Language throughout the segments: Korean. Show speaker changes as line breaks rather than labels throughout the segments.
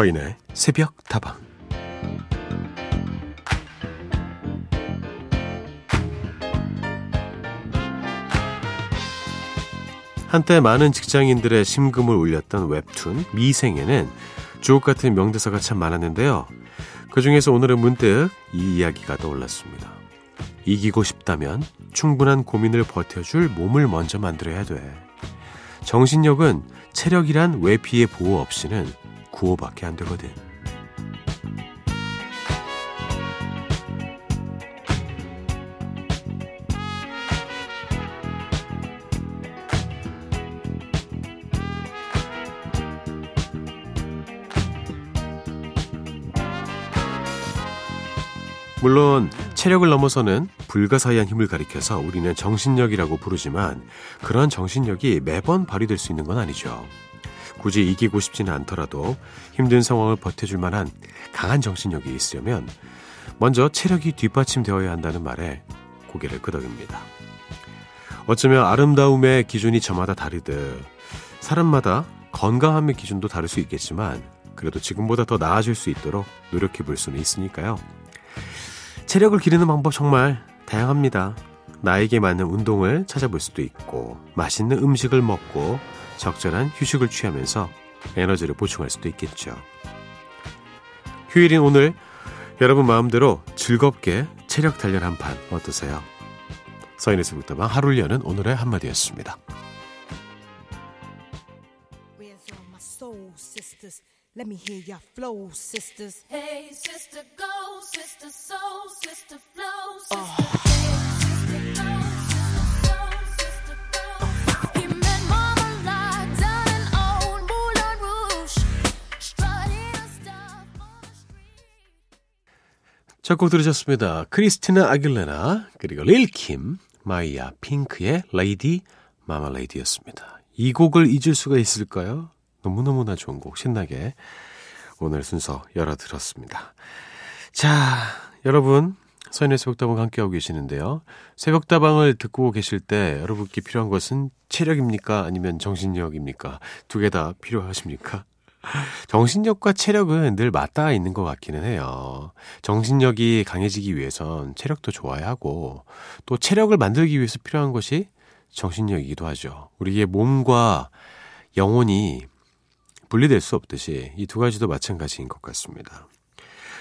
서인의 새벽 다방 한때 많은 직장인들의 심금을 울렸던 웹툰 미생에는 주옥 같은 명대사가 참 많았는데요. 그 중에서 오늘은 문득 이 이야기가 떠올랐습니다. 이기고 싶다면 충분한 고민을 버텨줄 몸을 먼저 만들어야 돼. 정신력은 체력이란 외피의 보호 없이는 구호밖에 안 되거든. 물론 체력을 넘어서는 불가사의한 힘을 가리켜서 우리는 정신력이라고 부르지만 그런 정신력이 매번 발휘될 수 있는 건 아니죠. 굳이 이기고 싶지는 않더라도 힘든 상황을 버텨줄 만한 강한 정신력이 있으려면 먼저 체력이 뒷받침되어야 한다는 말에 고개를 끄덕입니다. 어쩌면 아름다움의 기준이 저마다 다르듯 사람마다 건강함의 기준도 다를 수 있겠지만 그래도 지금보다 더 나아질 수 있도록 노력해 볼 수는 있으니까요. 체력을 기르는 방법 정말 다양합니다. 나에게 맞는 운동을 찾아볼 수도 있고, 맛있는 음식을 먹고, 적절한 휴식을 취하면서 에너지를 보충할 수도 있겠죠. 휴일인 오늘, 여러분 마음대로 즐겁게 체력 단련 한 판 어떠세요? 서인에서 부터방 하루를 여는 오늘의 한마디였습니다. Let me hear your flow, sisters. Hey, sister, go, sister, soul, sister, flow, sister. 첫곡 들으셨습니다. 크리스티나 아길레나 그리고 릴킴, 마이야, 핑크의 레이디 마마레이디였습니다. 이 곡을 잊을 수가 있을까요? 너무너무나 좋은 곡 신나게 오늘 순서 열어들었습니다. 자, 여러분 서인의 새벽다방 함께하고 계시는데요. 새벽다방을 듣고 계실 때 여러분께 필요한 것은 체력입니까? 아니면 정신력입니까? 두 개 다 필요하십니까? 정신력과 체력은 늘 맞닿아 있는 것 같기는 해요. 정신력이 강해지기 위해선 체력도 좋아야 하고 또 체력을 만들기 위해서 필요한 것이 정신력이기도 하죠. 우리의 몸과 영혼이 분리될 수 없듯이 이 두 가지도 마찬가지인 것 같습니다.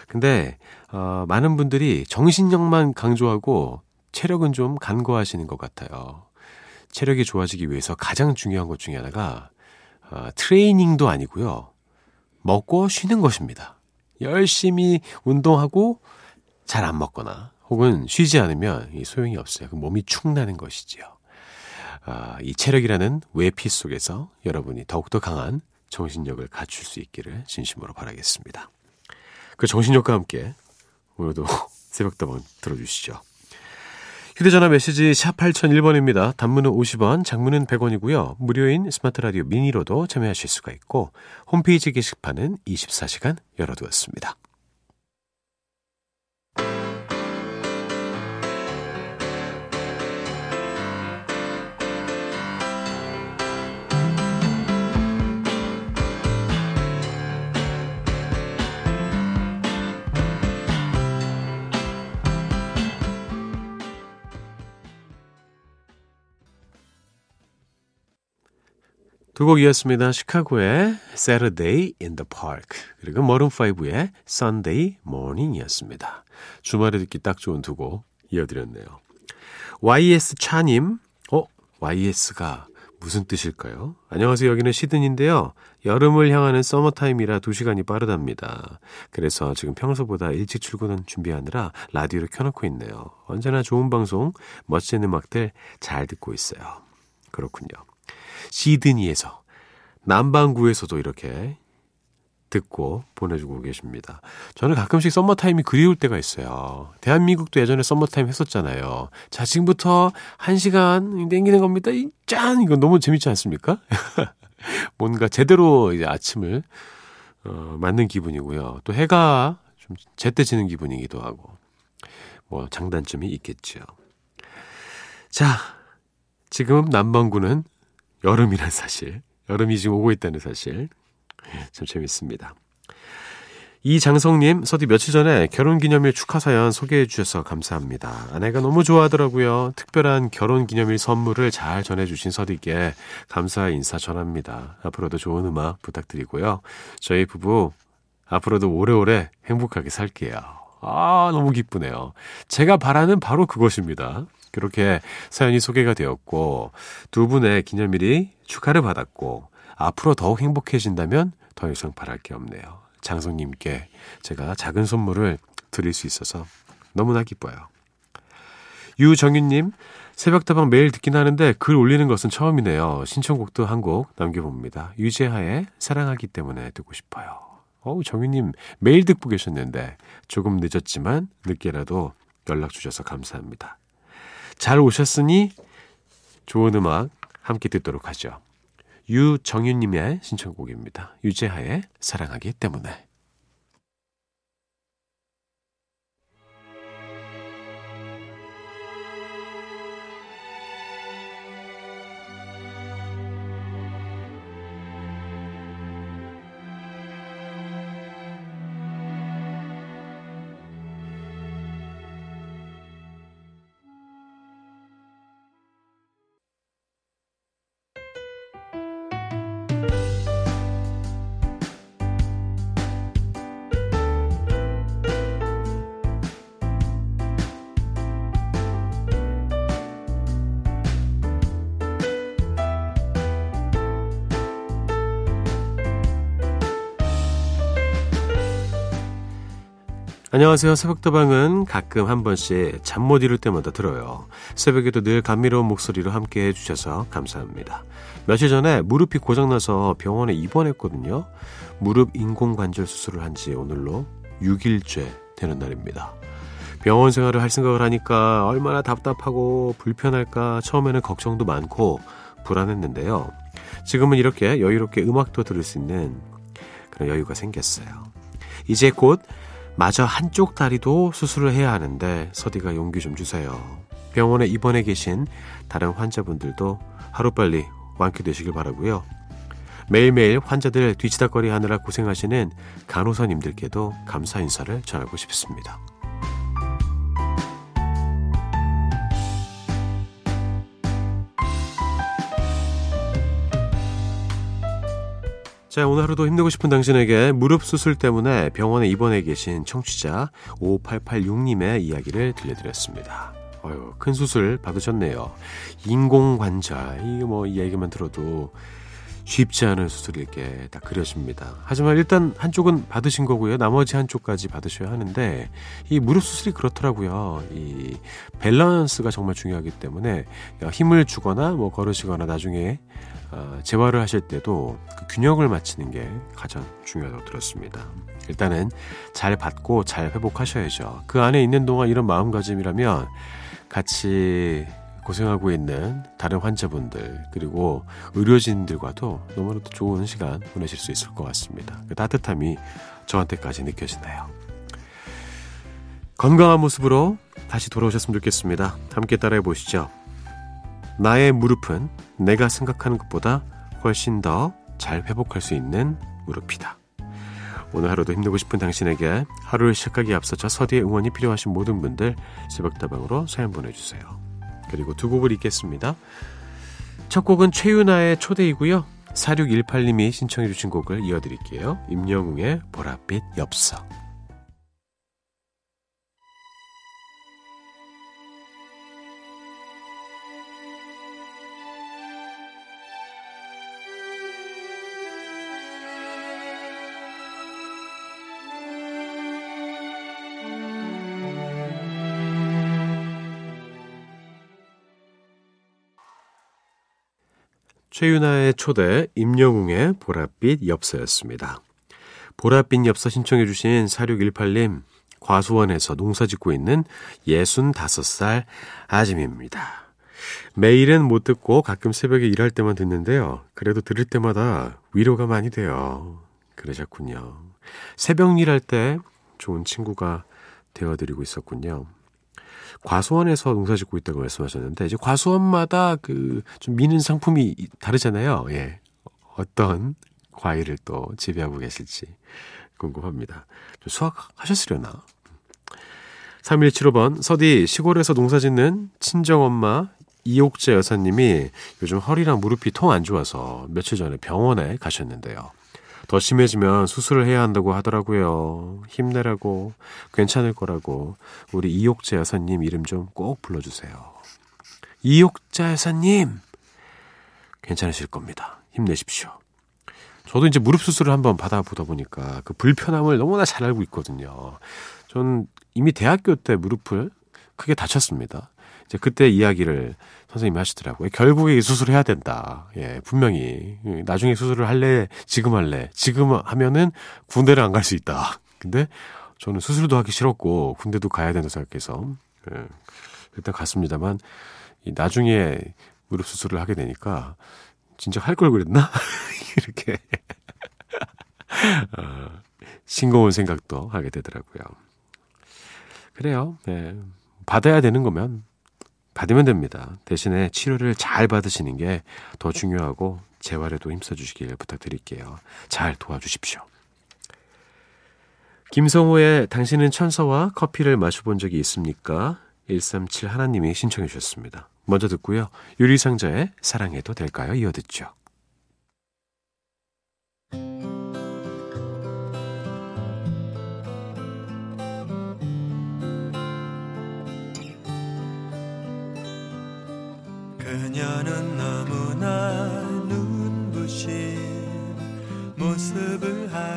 근데 어, 많은 분들이 정신력만 강조하고 체력은 좀 간과하시는 것 같아요. 체력이 좋아지기 위해서 가장 중요한 것 중에 하나가 어, 트레이닝도 아니고요. 먹고 쉬는 것입니다. 열심히 운동하고 잘 안 먹거나 혹은 쉬지 않으면 소용이 없어요. 그 몸이 축나는 것이지요. 아, 이 체력이라는 외피 속에서 여러분이 더욱더 강한 정신력을 갖출 수 있기를 진심으로 바라겠습니다. 그 정신력과 함께 오늘도 새벽다방 들어주시죠. 휴대전화 메시지 샵 8001번입니다. 단문은 50원, 장문은 100원이고요. 무료인 스마트 라디오 미니로도 참여하실 수가 있고 홈페이지 게시판은 24시간 열어두었습니다. 두 곡 이었습니다. 시카고의 Saturday in the Park 그리고 머름5의 Sunday Morning이었습니다. 주말에 듣기 딱 좋은 두 곡 이어드렸네요. YS 차님, 어? YS가 무슨 뜻일까요? 안녕하세요. 여기는 시드니인데요. 여름을 향하는 서머타임이라 2시간이 빠르답니다. 그래서 지금 평소보다 일찍 출근은 준비하느라 라디오를 켜놓고 있네요. 언제나 좋은 방송, 멋진 음악들 잘 듣고 있어요. 그렇군요. 시드니에서 남반구에서도 이렇게 듣고 보내주고 계십니다. 저는 가끔씩 썸머타임이 그리울 때가 있어요. 대한민국도 예전에 썸머타임 했었잖아요. 자, 지금부터 한 시간 땡기는 겁니다. 짠! 이거 너무 재밌지 않습니까? 뭔가 제대로 이제 아침을, 어, 맞는 기분이고요. 또 해가 좀 제때 지는 기분이기도 하고, 뭐, 장단점이 있겠죠. 자, 지금 남반구는 여름이란 사실, 여름이 지금 오고 있다는 사실 참 재밌습니다. 이장성님, 서디 며칠 전에 결혼기념일 축하 사연 소개해 주셔서 감사합니다. 아내가 너무 좋아하더라고요. 특별한 결혼기념일 선물을 잘 전해주신 서디께 감사의 인사 전합니다. 앞으로도 좋은 음악 부탁드리고요. 저희 부부 앞으로도 오래오래 행복하게 살게요. 아, 너무 기쁘네요. 제가 바라는 바로 그것입니다. 그렇게 사연이 소개가 되었고, 두 분의 기념일이 축하를 받았고, 앞으로 더욱 행복해진다면 더 이상 바랄 게 없네요. 장성님께 제가 작은 선물을 드릴 수 있어서 너무나 기뻐요. 유정윤님, 새벽다방 매일 듣긴 하는데 글 올리는 것은 처음이네요. 신청곡도 한 곡 남겨봅니다. 유재하의 사랑하기 때문에 듣고 싶어요. 어우, 정윤님 매일 듣고 계셨는데 조금 늦었지만 늦게라도 연락 주셔서 감사합니다. 잘 오셨으니 좋은 음악 함께 듣도록 하죠. 유정윤님의 신청곡입니다. 유재하의 사랑하기 때문에. 안녕하세요. 새벽도방은 가끔 한 번씩 잠 못 이룰 때마다 들어요. 새벽에도 늘 감미로운 목소리로 함께 해주셔서 감사합니다. 며칠 전에 무릎이 고장나서 병원에 입원했거든요. 무릎 인공관절 수술을 한 지 오늘로 6일째 되는 날입니다. 병원 생활을 할 생각을 하니까 얼마나 답답하고 불편할까 처음에는 걱정도 많고 불안했는데요. 지금은 이렇게 여유롭게 음악도 들을 수 있는 그런 여유가 생겼어요. 이제 곧 마저 한쪽 다리도 수술을 해야 하는데 서디가 용기 좀 주세요. 병원에 입원해 계신 다른 환자분들도 하루빨리 완쾌되시길 바라고요. 매일매일 환자들 뒤치다거리 하느라 고생하시는 간호사님들께도 감사 인사를 전하고 싶습니다. 자, 오늘 하루도 힘내고 싶은 당신에게 무릎 수술 때문에 병원에 입원해 계신 청취자 5886님의 이야기를 들려드렸습니다. 어휴, 큰 수술 받으셨네요. 인공관절. 이게 뭐, 이 얘기만 들어도 쉽지 않은 수술일 게딱 그려집니다. 하지만 일단 한쪽은 받으신 거고요. 나머지 한쪽까지 받으셔야 하는데, 이 무릎 수술이 그렇더라고요. 이 밸런스가 정말 중요하기 때문에 힘을 주거나 뭐 걸으시거나 나중에 어, 재활을 하실 때도 그 균형을 맞추는 게 가장 중요하다고 들었습니다. 일단은 잘 받고 잘 회복하셔야죠. 그 안에 있는 동안 이런 마음가짐이라면 같이 고생하고 있는 다른 환자분들 그리고 의료진들과도 너무나도 좋은 시간 보내실 수 있을 것 같습니다. 그 따뜻함이 저한테까지 느껴지네요. 건강한 모습으로 다시 돌아오셨으면 좋겠습니다. 함께 따라해 보시죠. 나의 무릎은 내가 생각하는 것보다 훨씬 더 잘 회복할 수 있는 무릎이다. 오늘 하루도 힘내고 싶은 당신에게 하루를 시작하기에 앞서 저 서디의 응원이 필요하신 모든 분들 새벽다방으로 사연 보내주세요. 그리고 두 곡을 읽겠습니다. 첫 곡은 최윤아의 초대이고요. 4618님이 신청해 주신 곡을 이어드릴게요. 임영웅의 보랏빛 엽서. 최윤아의 초대, 임영웅의 보랏빛 엽서였습니다. 보랏빛 엽서 신청해 주신 4618님, 과수원에서 농사 짓고 있는 65살 아짐입니다. 매일은 못 듣고 가끔 새벽에 일할 때만 듣는데요. 그래도 들을 때마다 위로가 많이 돼요. 그러셨군요. 새벽 일할 때 좋은 친구가 되어드리고 있었군요. 과수원에서 농사 짓고 있다고 말씀하셨는데 이제 과수원마다 그 좀 미는 상품이 다르잖아요. 예. 어떤 과일을 또 재배하고 계실지 궁금합니다. 수학 하셨으려나? 3175번, 서디, 시골에서 농사 짓는 친정엄마 이옥재 여사님이 요즘 허리랑 무릎이 통 안 좋아서 며칠 전에 병원에 가셨는데요. 더 심해지면 수술을 해야 한다고 하더라고요. 힘내라고, 괜찮을 거라고, 우리 이옥재 여사님 이름 좀 꼭 불러주세요. 이옥재 여사님! 괜찮으실 겁니다. 힘내십시오. 저도 이제 무릎 수술을 한번 받아보다 보니까 그 불편함을 너무나 잘 알고 있거든요. 전 이미 대학교 때 무릎을 크게 다쳤습니다. 이제 그때 이야기를 선생님이 하시더라고요. 결국에 수술을 해야 된다. 예, 분명히. 나중에 수술을 할래? 지금 할래? 지금 하면은 군대를 안 갈 수 있다. 근데 저는 수술도 하기 싫었고, 군대도 가야 된다 생각해서, 예, 일단 갔습니다만, 이 나중에 무릎 수술을 하게 되니까, 진짜 할 걸 그랬나? 이렇게. 어, 싱거운 생각도 하게 되더라고요. 그래요. 네. 받아야 되는 거면 받으면 됩니다. 대신에 치료를 잘 받으시는 게 더 중요하고 재활에도 힘써주시길 부탁드릴게요. 잘 도와주십시오. 김성호의 당신은 천사와 커피를 마셔본 적이 있습니까? 137 하나님이 신청해 주셨습니다. 먼저 듣고요. 유리상자의 사랑해도 될까요? 이어 듣죠.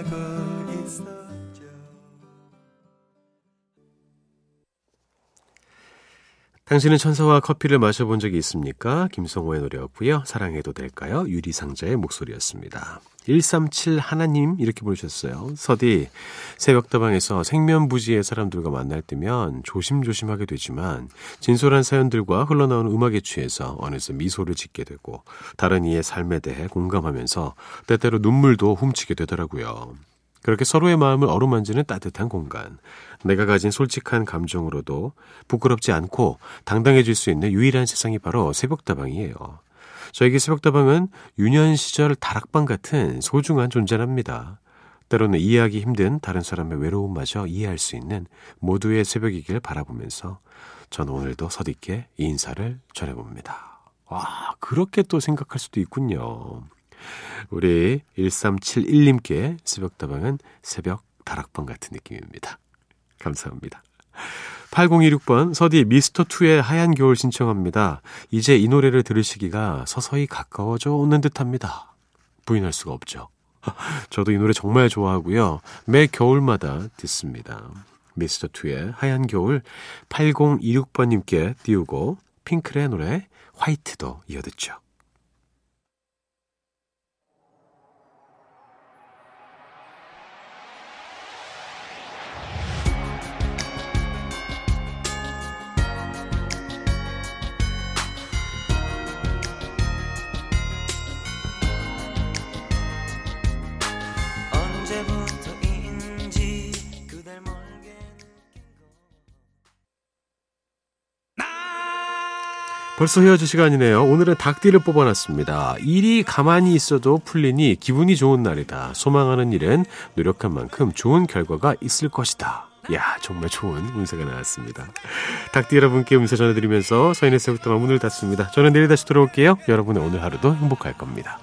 하고 있었죠. 당신은 천사와 커피를 마셔본 적이 있습니까? 김성호의 노래였고요. 사랑해도 될까요? 유리상자의 목소리였습니다. 137 하나님 이렇게 보내셨어요. 서디 새벽다방에서 생면부지의 사람들과 만날 때면 조심조심하게 되지만 진솔한 사연들과 흘러나오는 음악에 취해서 어느새 미소를 짓게 되고 다른 이의 삶에 대해 공감하면서 때때로 눈물도 훔치게 되더라고요. 그렇게 서로의 마음을 어루만지는 따뜻한 공간. 내가 가진 솔직한 감정으로도 부끄럽지 않고 당당해질 수 있는 유일한 세상이 바로 새벽다방이에요. 저에게 새벽다방은 유년 시절 다락방 같은 소중한 존재랍니다. 때로는 이해하기 힘든 다른 사람의 외로움마저 이해할 수 있는 모두의 새벽이길 바라보면서 저는 오늘도 서디께 이 인사를 전해봅니다. 와, 그렇게 또 생각할 수도 있군요. 우리 1371님께 새벽다방은 새벽 다락방 같은 느낌입니다. 감사합니다. 8026번 서디 미스터2의 하얀 겨울 신청합니다. 이제 이 노래를 들으시기가 서서히 가까워져 오는 듯합니다. 부인할 수가 없죠. 저도 이 노래 정말 좋아하고요. 매 겨울마다 듣습니다. 미스터2의 하얀 겨울 8026번님께 띄우고 핑클의 노래 화이트도 이어듣죠. 벌써 헤어질 시간이네요. 오늘은 닭띠를 뽑아놨습니다. 일이 가만히 있어도 풀리니 기분이 좋은 날이다. 소망하는 일은 노력한 만큼 좋은 결과가 있을 것이다. 야 정말 좋은 운세가 나왔습니다. 닭띠 여러분께 운세 전해드리면서 서인의 새부터 문을 닫습니다. 저는 내일 다시 돌아올게요. 여러분의 오늘 하루도 행복할 겁니다.